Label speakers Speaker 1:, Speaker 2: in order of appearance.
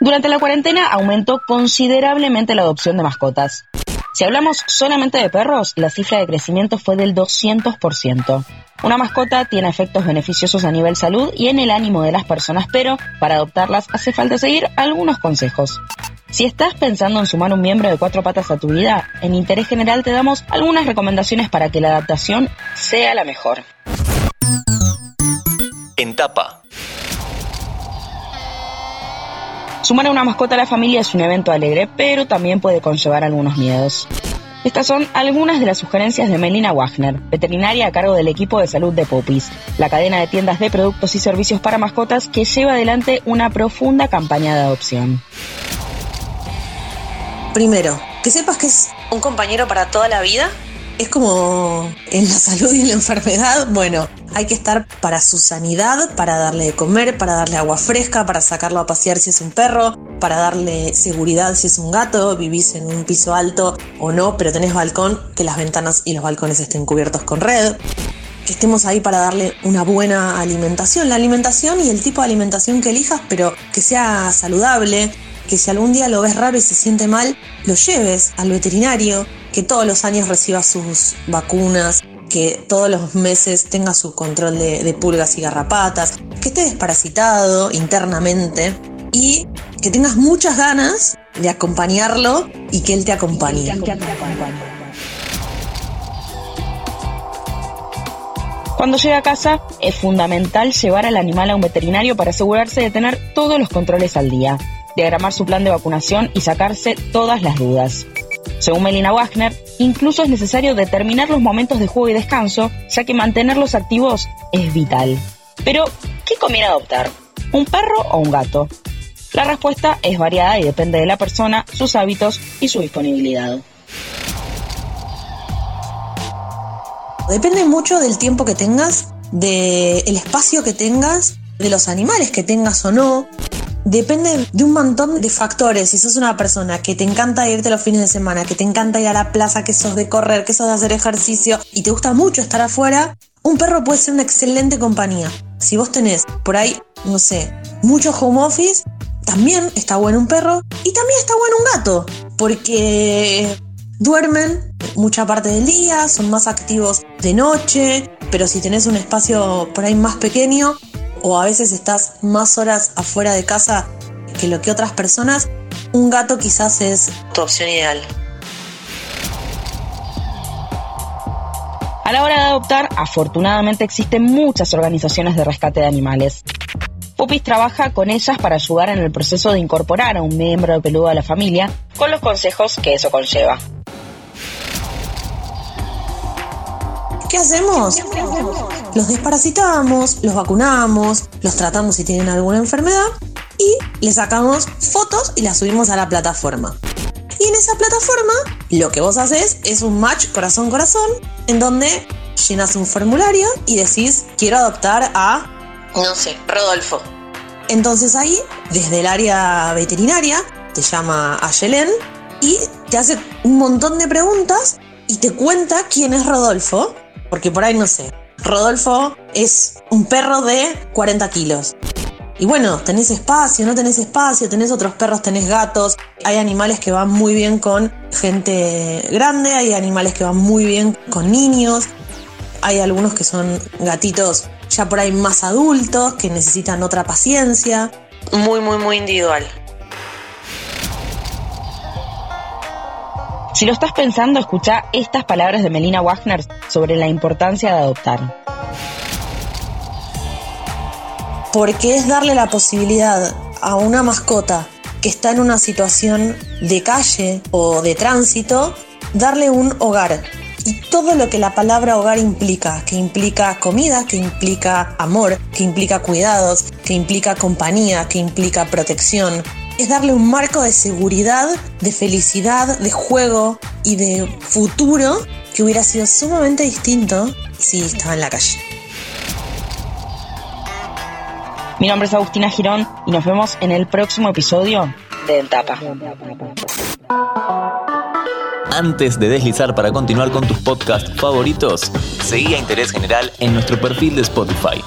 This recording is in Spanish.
Speaker 1: Durante la cuarentena aumentó considerablemente la adopción de mascotas. Si hablamos solamente de perros, la cifra de crecimiento fue del 200%. Una mascota tiene efectos beneficiosos a nivel salud y en el ánimo de las personas, pero para adoptarlas hace falta seguir algunos consejos. Si estás pensando en sumar un miembro de cuatro patas a tu vida, en Interés General te damos algunas recomendaciones para que la adaptación sea la mejor.
Speaker 2: En tapa.
Speaker 1: Sumar a una mascota a la familia es un evento alegre, pero también puede conllevar algunos miedos. Estas son algunas de las sugerencias de Melina Wagner, veterinaria a cargo del equipo de salud de Popis, la cadena de tiendas de productos y servicios para mascotas que lleva adelante una profunda campaña de adopción.
Speaker 3: Primero, que sepas que es un compañero para toda la vida es como en la salud y en la enfermedad, bueno, hay que estar para su sanidad, para darle de comer, para darle agua fresca, para sacarlo a pasear si es un perro, para darle seguridad si es un gato, vivís en un piso alto o no, pero tenés balcón, que las ventanas y los balcones estén cubiertos con red. Que estemos ahí para darle una buena alimentación, la alimentación y el tipo de alimentación que elijas, pero que sea saludable, que si algún día lo ves raro y se siente mal, lo lleves al veterinario, que todos los años reciba sus vacunas, que todos los meses tenga su control de, pulgas y garrapatas, que esté desparasitado internamente y que tengas muchas ganas de acompañarlo y que él te acompañe.
Speaker 1: Cuando llega a casa, es fundamental llevar al animal a un veterinario para asegurarse de tener todos los controles al día, diagramar su plan de vacunación y sacarse todas las dudas. Según Melina Wagner, incluso es necesario determinar los momentos de juego y descanso, ya que mantenerlos activos es vital. Pero, ¿qué conviene adoptar? ¿Un perro o un gato? La respuesta es variada y depende de la persona, sus hábitos y su disponibilidad.
Speaker 3: Depende mucho del tiempo que tengas, del espacio que tengas, de los animales que tengas o no, depende de un montón de factores. Si sos una persona que te encanta irte los fines de semana, que te encanta ir a la plaza, que sos de correr, que sos de hacer ejercicio y te gusta mucho estar afuera, un perro puede ser una excelente compañía. Si vos tenés por ahí, no sé, mucho home office, también está bueno un perro y también está bueno un gato, porque duermen mucha parte del día, son más activos de noche, pero si tenés un espacio por ahí más pequeño, o a veces estás más horas afuera de casa que lo que otras personas, un gato quizás es tu opción ideal.
Speaker 1: A la hora de adoptar, afortunadamente existen muchas organizaciones de rescate de animales. Pupis trabaja con ellas para ayudar en el proceso de incorporar a un miembro de peludo a la familia, con los consejos que eso conlleva.
Speaker 3: ¿Qué hacemos? Los desparasitamos, los vacunamos, los tratamos si tienen alguna enfermedad y les sacamos fotos y las subimos a la plataforma. Y en esa plataforma lo que vos haces es un match corazón corazón en donde llenas un formulario y decís quiero adoptar a, no sé, Rodolfo. Entonces ahí, desde el área veterinaria, te llama a Yelén y te hace un montón de preguntas y te cuenta quién es Rodolfo porque por ahí no sé. Rodolfo es un perro de 40 kilos. Y bueno, tenés espacio, no tenés espacio, tenés otros perros, tenés gatos. Hay animales que van muy bien con gente grande, hay animales que van muy bien con niños. Hay algunos que son gatitos ya por ahí más adultos, que necesitan otra paciencia. Muy, muy, muy individual.
Speaker 1: Si lo estás pensando, escucha estas palabras de Melina Wagner sobre la importancia de adoptar.
Speaker 3: Porque es darle la posibilidad a una mascota que está en una situación de calle o de tránsito, darle un hogar. Y todo lo que la palabra hogar implica, que implica comida, que implica amor, que implica cuidados, que implica compañía, que implica protección, es darle un marco de seguridad, de felicidad, de juego y de futuro que hubiera sido sumamente distinto si estaba en la calle.
Speaker 1: Mi nombre es Agustina Girón y nos vemos en el próximo episodio de El Tapa.
Speaker 2: Antes de deslizar para continuar con tus podcasts favoritos, seguí a Interés General en nuestro perfil de Spotify.